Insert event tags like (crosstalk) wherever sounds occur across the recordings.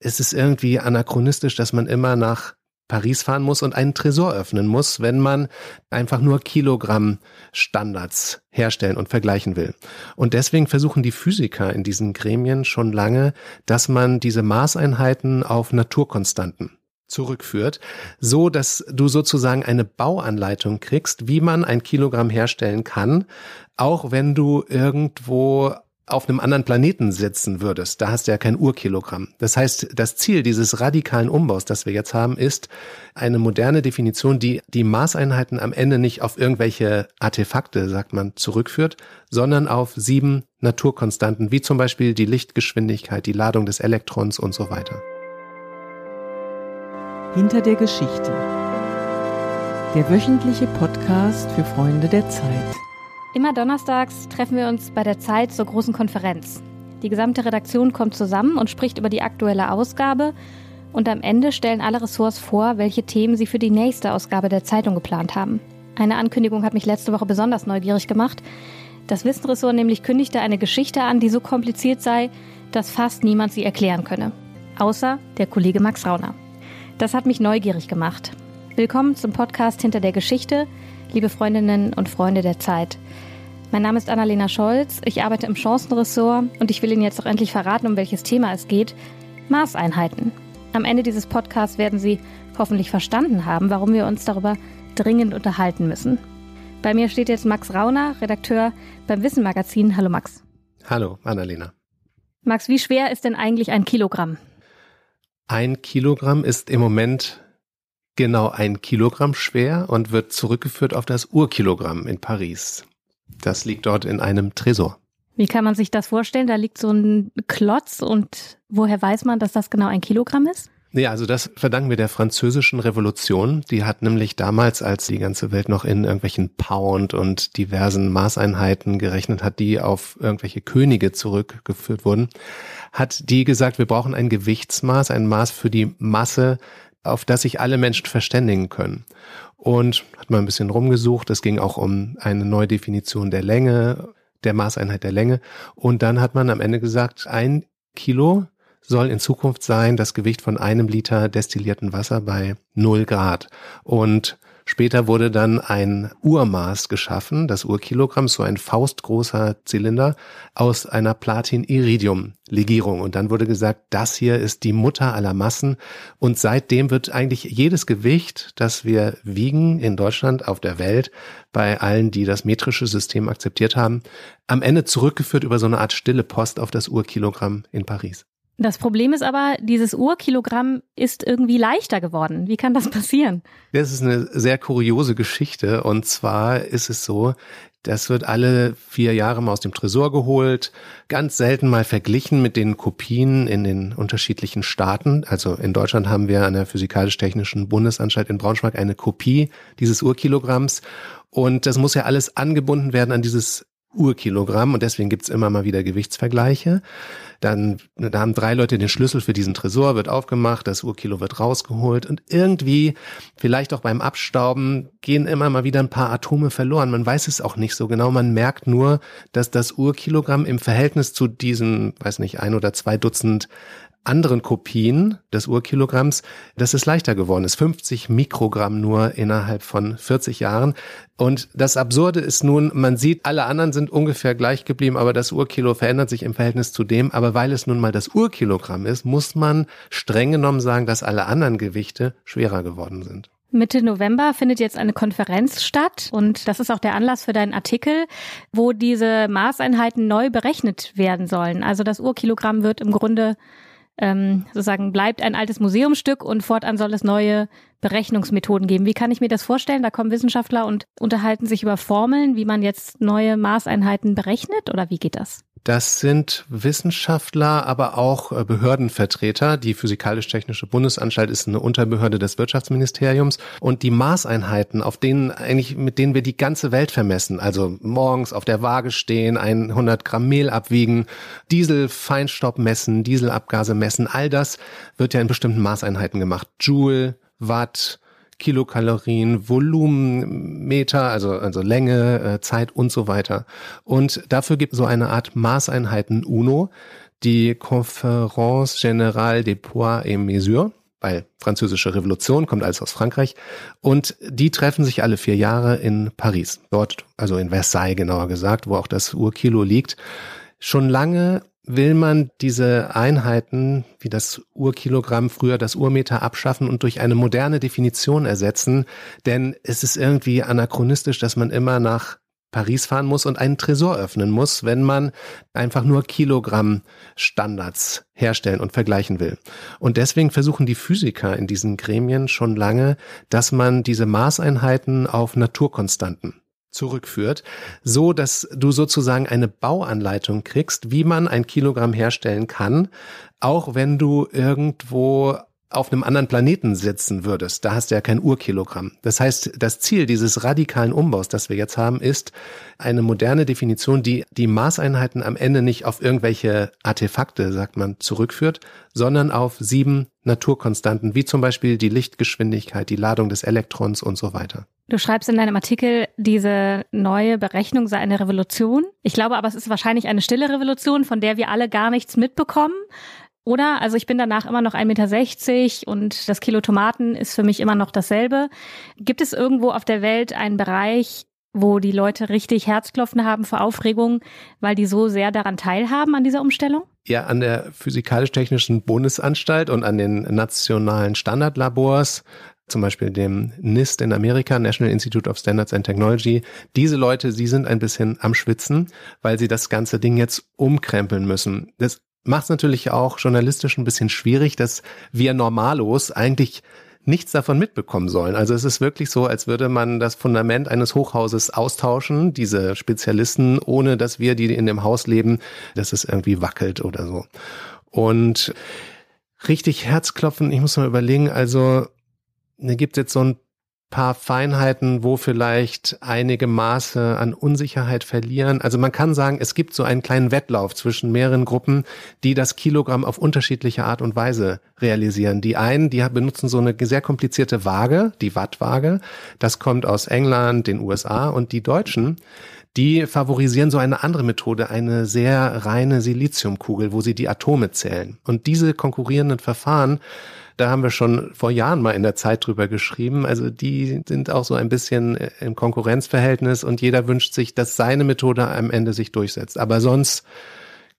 es ist irgendwie anachronistisch, dass man immer nach Paris fahren muss und einen Tresor öffnen muss, wenn man einfach nur Kilogramm Standards herstellen und vergleichen will. Und deswegen versuchen die Physiker in diesen Gremien schon lange, dass man diese Maßeinheiten auf Naturkonstanten zurückführt, so dass du sozusagen eine Bauanleitung kriegst, wie man ein Kilogramm herstellen kann, auch wenn du irgendwo auf einem anderen Planeten sitzen würdest, da hast du ja kein Urkilogramm. Das heißt, das Ziel dieses radikalen Umbaus, das wir jetzt haben, ist eine moderne Definition, die die Maßeinheiten am Ende nicht auf irgendwelche Artefakte, sagt man, zurückführt, sondern auf sieben Naturkonstanten, wie zum Beispiel die Lichtgeschwindigkeit, die Ladung des Elektrons und so weiter. Hinter der Geschichte. Der wöchentliche Podcast für Freunde der Zeit. Immer donnerstags treffen wir uns bei der Zeit zur großen Konferenz. Die gesamte Redaktion kommt zusammen und spricht über die aktuelle Ausgabe und am Ende stellen alle Ressorts vor, welche Themen sie für die nächste Ausgabe der Zeitung geplant haben. Eine Ankündigung hat mich letzte Woche besonders neugierig gemacht. Das Wissenressort nämlich kündigte eine Geschichte an, die so kompliziert sei, dass fast niemand sie erklären könne. Außer der Kollege Max Rauner. Das hat mich neugierig gemacht. Willkommen zum Podcast Hinter der Geschichte, liebe Freundinnen und Freunde der Zeit. Mein Name ist Annalena Scholz, ich arbeite im Chancenressort und ich will Ihnen jetzt auch endlich verraten, um welches Thema es geht. Maßeinheiten. Am Ende dieses Podcasts werden Sie hoffentlich verstanden haben, warum wir uns darüber dringend unterhalten müssen. Bei mir steht jetzt Max Rauner, Redakteur beim Wissen Magazin. Hallo Max. Hallo, Annalena. Max, wie schwer ist denn eigentlich ein Kilogramm? Ein Kilogramm ist im Moment genau ein Kilogramm schwer und wird zurückgeführt auf das Urkilogramm in Paris. Das liegt dort in einem Tresor. Wie kann man sich das vorstellen? Da liegt so ein Klotz und woher weiß man, dass das genau ein Kilogramm ist? Nee, also das verdanken wir der französischen Revolution. Die hat nämlich damals, als die ganze Welt noch in irgendwelchen Pound und diversen Maßeinheiten gerechnet hat, die auf irgendwelche Könige zurückgeführt wurden, hat die gesagt, wir brauchen ein Gewichtsmaß, ein Maß für die Masse auf das sich alle Menschen verständigen können. Und hat mal ein bisschen rumgesucht. Es ging auch um eine Neudefinition der Länge, der Maßeinheit der Länge. Und dann hat man am Ende gesagt, ein Kilo soll in Zukunft sein das Gewicht von einem Liter destillierten Wasser bei null Grad. Und Später wurde dann ein Urmaß geschaffen, das Urkilogramm, so ein faustgroßer Zylinder aus einer Platin-Iridium-Legierung. Und dann wurde gesagt, das hier ist die Mutter aller Massen. Und seitdem wird eigentlich jedes Gewicht, das wir wiegen in Deutschland, auf der Welt, bei allen, die das metrische System akzeptiert haben, am Ende zurückgeführt über so eine Art stille Post auf das Urkilogramm in Paris. Das Problem ist aber, dieses Urkilogramm ist irgendwie leichter geworden. Wie kann das (laughs) passieren? Das ist eine sehr kuriose Geschichte. Und zwar ist es so, das wird alle vier Jahre mal aus dem Tresor geholt, ganz selten mal verglichen mit den Kopien in den unterschiedlichen Staaten. Also in Deutschland haben wir an der Physikalisch-Technischen Bundesanstalt in Braunschweig eine Kopie dieses Urkilogramms. Und das muss ja alles angebunden werden an dieses Urkilogramm und deswegen gibt's immer mal wieder Gewichtsvergleiche. Dann da haben drei Leute den Schlüssel für diesen Tresor, wird aufgemacht, das Urkilo wird rausgeholt und irgendwie, vielleicht auch beim Abstauben, gehen immer mal wieder ein paar Atome verloren. Man weiß es auch nicht so genau. Man merkt nur, dass das Urkilogramm im Verhältnis zu diesen, weiß nicht, ein oder zwei Dutzend anderen Kopien des Urkilogramms, dass es leichter geworden ist. 50 Mikrogramm nur innerhalb von 40 Jahren. Und das Absurde ist nun, man sieht, alle anderen sind ungefähr gleich geblieben, aber das Urkilo verändert sich im Verhältnis zu dem. Aber weil es nun mal das Urkilogramm ist, muss man streng genommen sagen, dass alle anderen Gewichte schwerer geworden sind. Mitte November findet jetzt eine Konferenz statt und das ist auch der Anlass für deinen Artikel, wo diese Maßeinheiten neu berechnet werden sollen. Also das Urkilogramm wird im Grunde ähm, sozusagen bleibt ein altes Museumsstück und fortan soll es neue Berechnungsmethoden geben. Wie kann ich mir das vorstellen? Da kommen Wissenschaftler und unterhalten sich über Formeln, wie man jetzt neue Maßeinheiten berechnet oder wie geht das? Das sind Wissenschaftler, aber auch äh, Behördenvertreter. Die Physikalisch-Technische Bundesanstalt ist eine Unterbehörde des Wirtschaftsministeriums und die Maßeinheiten, auf denen eigentlich, mit denen wir die ganze Welt vermessen, also morgens auf der Waage stehen, 100 Gramm Mehl abwiegen, Dieselfeinstaub messen, Dieselabgase messen, all das wird ja in bestimmten Maßeinheiten gemacht. Joule, Watt, Kilokalorien, Volumenmeter, also, also Länge, äh, Zeit und so weiter. Und dafür gibt es so eine Art Maßeinheiten UNO, die Conférence Générale des Poids et Mesures, weil französische Revolution kommt alles aus Frankreich. Und die treffen sich alle vier Jahre in Paris. Dort, also in Versailles genauer gesagt, wo auch das Urkilo liegt. Schon lange will man diese Einheiten wie das Urkilogramm früher das Urmeter abschaffen und durch eine moderne Definition ersetzen, denn es ist irgendwie anachronistisch, dass man immer nach Paris fahren muss und einen Tresor öffnen muss, wenn man einfach nur Kilogramm Standards herstellen und vergleichen will. Und deswegen versuchen die Physiker in diesen Gremien schon lange, dass man diese Maßeinheiten auf Naturkonstanten zurückführt, so dass du sozusagen eine Bauanleitung kriegst, wie man ein Kilogramm herstellen kann, auch wenn du irgendwo auf einem anderen Planeten sitzen würdest, da hast du ja kein Urkilogramm. Das heißt, das Ziel dieses radikalen Umbaus, das wir jetzt haben, ist eine moderne Definition, die die Maßeinheiten am Ende nicht auf irgendwelche Artefakte, sagt man, zurückführt, sondern auf sieben Naturkonstanten, wie zum Beispiel die Lichtgeschwindigkeit, die Ladung des Elektrons und so weiter. Du schreibst in deinem Artikel, diese neue Berechnung sei eine Revolution. Ich glaube aber, es ist wahrscheinlich eine stille Revolution, von der wir alle gar nichts mitbekommen. Oder? Also ich bin danach immer noch 1,60 Meter und das Kilo Tomaten ist für mich immer noch dasselbe. Gibt es irgendwo auf der Welt einen Bereich, wo die Leute richtig Herzklopfen haben vor Aufregung, weil die so sehr daran teilhaben an dieser Umstellung? Ja, an der Physikalisch-Technischen Bundesanstalt und an den nationalen Standardlabors zum Beispiel dem NIST in Amerika, National Institute of Standards and Technology. Diese Leute, sie sind ein bisschen am Schwitzen, weil sie das ganze Ding jetzt umkrempeln müssen. Das macht es natürlich auch journalistisch ein bisschen schwierig, dass wir Normalos eigentlich nichts davon mitbekommen sollen. Also es ist wirklich so, als würde man das Fundament eines Hochhauses austauschen, diese Spezialisten, ohne dass wir, die in dem Haus leben, dass es irgendwie wackelt oder so. Und richtig Herzklopfen, ich muss mal überlegen, also da gibt jetzt so ein paar Feinheiten, wo vielleicht einige Maße an Unsicherheit verlieren. Also man kann sagen, es gibt so einen kleinen Wettlauf zwischen mehreren Gruppen, die das Kilogramm auf unterschiedliche Art und Weise realisieren. Die einen, die benutzen so eine sehr komplizierte Waage, die Wattwaage. Das kommt aus England, den USA und die Deutschen. Die favorisieren so eine andere Methode, eine sehr reine Siliziumkugel, wo sie die Atome zählen. Und diese konkurrierenden Verfahren da haben wir schon vor Jahren mal in der Zeit drüber geschrieben. Also die sind auch so ein bisschen äh, im Konkurrenzverhältnis und jeder wünscht sich, dass seine Methode am Ende sich durchsetzt. Aber sonst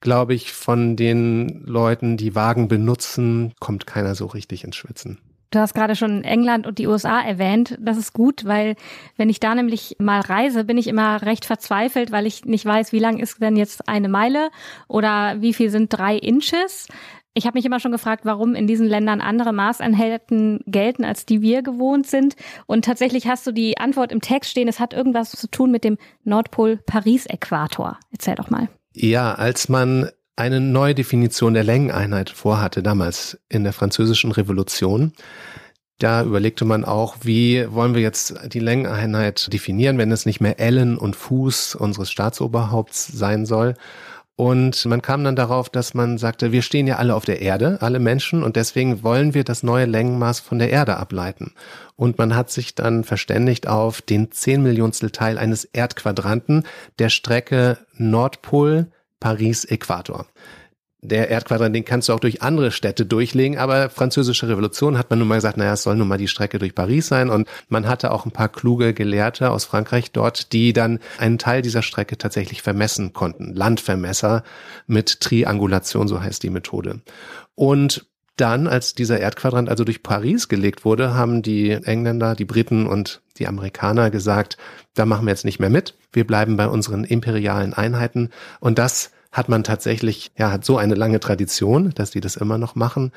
glaube ich, von den Leuten, die Wagen benutzen, kommt keiner so richtig ins Schwitzen. Du hast gerade schon England und die USA erwähnt. Das ist gut, weil wenn ich da nämlich mal reise, bin ich immer recht verzweifelt, weil ich nicht weiß, wie lang ist denn jetzt eine Meile oder wie viel sind drei Inches. Ich habe mich immer schon gefragt, warum in diesen Ländern andere Maßeinheiten gelten, als die wir gewohnt sind. Und tatsächlich hast du die Antwort im Text stehen, es hat irgendwas zu tun mit dem Nordpol-Paris-Äquator. Erzähl doch mal. Ja, als man eine neue Definition der Längeneinheit vorhatte, damals in der französischen Revolution, da überlegte man auch, wie wollen wir jetzt die Längeneinheit definieren, wenn es nicht mehr Ellen und Fuß unseres Staatsoberhaupts sein soll. Und man kam dann darauf, dass man sagte, wir stehen ja alle auf der Erde, alle Menschen, und deswegen wollen wir das neue Längenmaß von der Erde ableiten. Und man hat sich dann verständigt auf den zehn Millionstel Teil eines Erdquadranten der Strecke Nordpol Paris Äquator der Erdquadrant, den kannst du auch durch andere Städte durchlegen, aber französische Revolution hat man nun mal gesagt, naja, es soll nun mal die Strecke durch Paris sein und man hatte auch ein paar kluge Gelehrte aus Frankreich dort, die dann einen Teil dieser Strecke tatsächlich vermessen konnten. Landvermesser mit Triangulation, so heißt die Methode. Und dann, als dieser Erdquadrant also durch Paris gelegt wurde, haben die Engländer, die Briten und die Amerikaner gesagt, da machen wir jetzt nicht mehr mit. Wir bleiben bei unseren imperialen Einheiten. Und das hat man tatsächlich, ja, hat so eine lange Tradition, dass die das immer noch machen.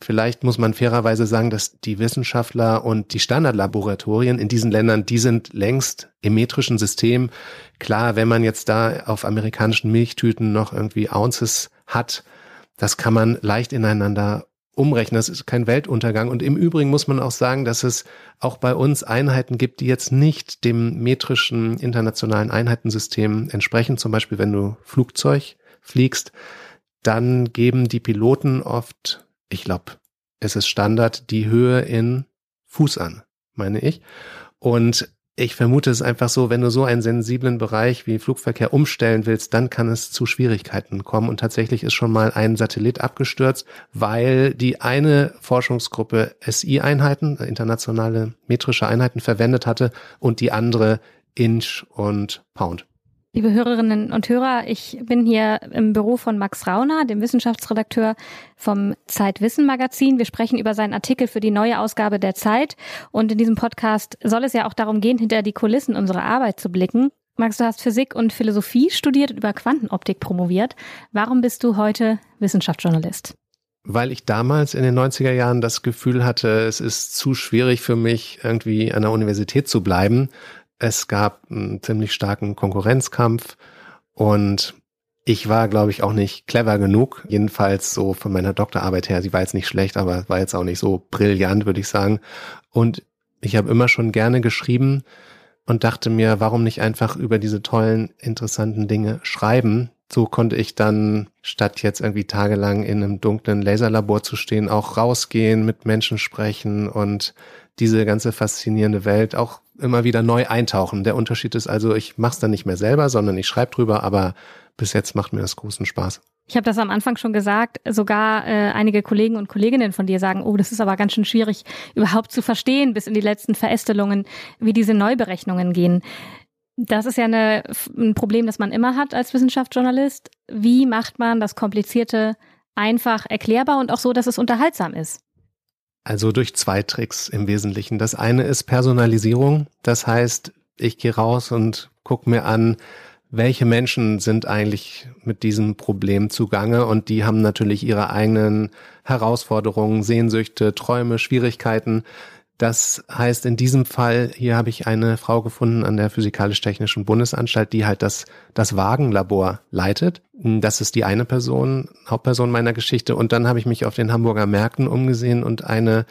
Vielleicht muss man fairerweise sagen, dass die Wissenschaftler und die Standardlaboratorien in diesen Ländern, die sind längst im metrischen System. Klar, wenn man jetzt da auf amerikanischen Milchtüten noch irgendwie Ounces hat, das kann man leicht ineinander umrechnen. Das ist kein Weltuntergang. Und im Übrigen muss man auch sagen, dass es auch bei uns Einheiten gibt, die jetzt nicht dem metrischen internationalen Einheitensystem entsprechen. Zum Beispiel, wenn du Flugzeug fliegst, dann geben die Piloten oft, ich glaube, es ist Standard, die Höhe in Fuß an, meine ich. Und ich vermute es einfach so, wenn du so einen sensiblen Bereich wie Flugverkehr umstellen willst, dann kann es zu Schwierigkeiten kommen. Und tatsächlich ist schon mal ein Satellit abgestürzt, weil die eine Forschungsgruppe SI-Einheiten, internationale metrische Einheiten verwendet hatte und die andere Inch und Pound. Liebe Hörerinnen und Hörer, ich bin hier im Büro von Max Rauner, dem Wissenschaftsredakteur vom Zeitwissen Magazin. Wir sprechen über seinen Artikel für die neue Ausgabe der Zeit. Und in diesem Podcast soll es ja auch darum gehen, hinter die Kulissen unserer Arbeit zu blicken. Max, du hast Physik und Philosophie studiert und über Quantenoptik promoviert. Warum bist du heute Wissenschaftsjournalist? Weil ich damals in den 90er Jahren das Gefühl hatte, es ist zu schwierig für mich, irgendwie an der Universität zu bleiben es gab einen ziemlich starken Konkurrenzkampf und ich war, glaube ich, auch nicht clever genug. Jedenfalls so von meiner Doktorarbeit her. Sie war jetzt nicht schlecht, aber war jetzt auch nicht so brillant, würde ich sagen. Und ich habe immer schon gerne geschrieben und dachte mir, warum nicht einfach über diese tollen, interessanten Dinge schreiben? So konnte ich dann, statt jetzt irgendwie tagelang in einem dunklen Laserlabor zu stehen, auch rausgehen, mit Menschen sprechen und diese ganze faszinierende Welt auch immer wieder neu eintauchen. Der Unterschied ist also, ich mache es dann nicht mehr selber, sondern ich schreibe drüber, aber bis jetzt macht mir das großen Spaß. Ich habe das am Anfang schon gesagt, sogar äh, einige Kollegen und Kolleginnen von dir sagen, oh, das ist aber ganz schön schwierig überhaupt zu verstehen, bis in die letzten Verästelungen, wie diese Neuberechnungen gehen. Das ist ja eine, ein Problem, das man immer hat als Wissenschaftsjournalist. Wie macht man das Komplizierte einfach erklärbar und auch so, dass es unterhaltsam ist? Also durch zwei Tricks im Wesentlichen. Das eine ist Personalisierung. Das heißt, ich gehe raus und gucke mir an, welche Menschen sind eigentlich mit diesem Problem zugange und die haben natürlich ihre eigenen Herausforderungen, Sehnsüchte, Träume, Schwierigkeiten. Das heißt, in diesem Fall, hier habe ich eine Frau gefunden an der Physikalisch-Technischen Bundesanstalt, die halt das, das Wagenlabor leitet. Das ist die eine Person, Hauptperson meiner Geschichte. Und dann habe ich mich auf den Hamburger Märkten umgesehen und eine,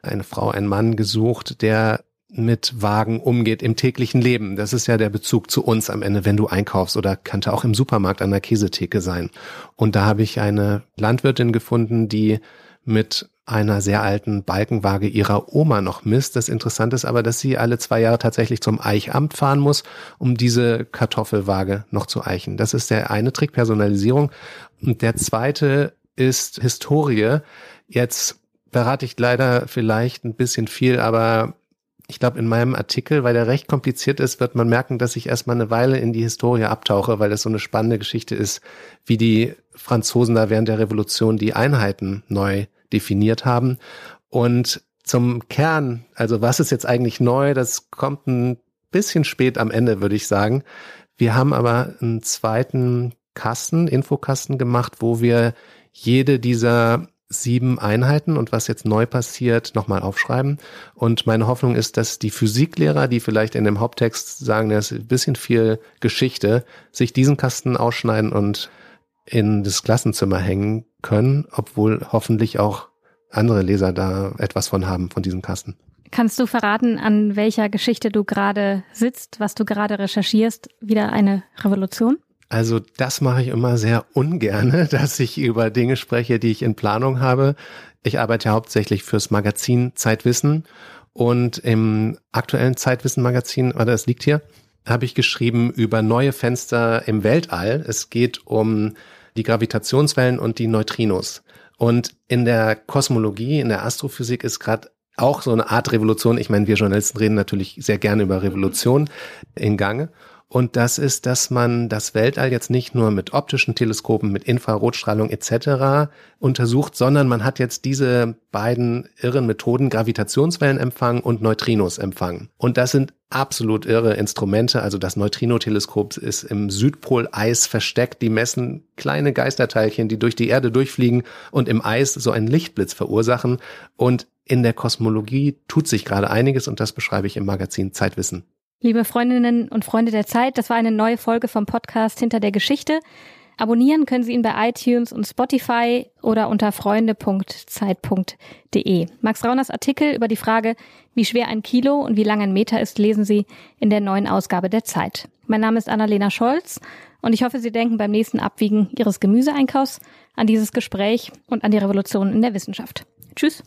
eine Frau, einen Mann gesucht, der mit Wagen umgeht im täglichen Leben. Das ist ja der Bezug zu uns am Ende, wenn du einkaufst oder könnte auch im Supermarkt an der Käsetheke sein. Und da habe ich eine Landwirtin gefunden, die mit einer sehr alten Balkenwaage ihrer Oma noch misst. Das Interessante ist aber, dass sie alle zwei Jahre tatsächlich zum Eichamt fahren muss, um diese Kartoffelwaage noch zu eichen. Das ist der eine Trick, Personalisierung. Und der zweite ist Historie. Jetzt berate ich leider vielleicht ein bisschen viel, aber ich glaube, in meinem Artikel, weil der recht kompliziert ist, wird man merken, dass ich erstmal eine Weile in die Historie abtauche, weil das so eine spannende Geschichte ist, wie die Franzosen da während der Revolution die Einheiten neu definiert haben. Und zum Kern, also was ist jetzt eigentlich neu, das kommt ein bisschen spät am Ende, würde ich sagen. Wir haben aber einen zweiten Kasten, Infokasten gemacht, wo wir jede dieser sieben Einheiten und was jetzt neu passiert, nochmal aufschreiben. Und meine Hoffnung ist, dass die Physiklehrer, die vielleicht in dem Haupttext sagen, das ist ein bisschen viel Geschichte, sich diesen Kasten ausschneiden und in das Klassenzimmer hängen können, obwohl hoffentlich auch andere Leser da etwas von haben, von diesem Kasten. Kannst du verraten, an welcher Geschichte du gerade sitzt, was du gerade recherchierst? Wieder eine Revolution? Also das mache ich immer sehr ungerne, (laughs) dass ich über Dinge spreche, die ich in Planung habe. Ich arbeite hauptsächlich fürs Magazin Zeitwissen und im aktuellen Zeitwissen-Magazin, oder es liegt hier, habe ich geschrieben über neue Fenster im Weltall. Es geht um die Gravitationswellen und die Neutrinos. Und in der Kosmologie, in der Astrophysik ist gerade auch so eine Art Revolution. Ich meine, wir Journalisten reden natürlich sehr gerne über Revolution in Gange. Und das ist, dass man das Weltall jetzt nicht nur mit optischen Teleskopen, mit Infrarotstrahlung etc. untersucht, sondern man hat jetzt diese beiden irren Methoden Gravitationswellenempfang und Neutrinosempfang. Und das sind absolut irre Instrumente. Also das Neutrino-Teleskop ist im Südpoleis versteckt. Die messen kleine Geisterteilchen, die durch die Erde durchfliegen und im Eis so einen Lichtblitz verursachen. Und in der Kosmologie tut sich gerade einiges und das beschreibe ich im Magazin Zeitwissen. Liebe Freundinnen und Freunde der Zeit, das war eine neue Folge vom Podcast Hinter der Geschichte. Abonnieren können Sie ihn bei iTunes und Spotify oder unter freunde.zeit.de. Max Rauners Artikel über die Frage, wie schwer ein Kilo und wie lang ein Meter ist, lesen Sie in der neuen Ausgabe der Zeit. Mein Name ist Annalena Scholz und ich hoffe, Sie denken beim nächsten Abwiegen Ihres Gemüseeinkaufs an dieses Gespräch und an die Revolution in der Wissenschaft. Tschüss.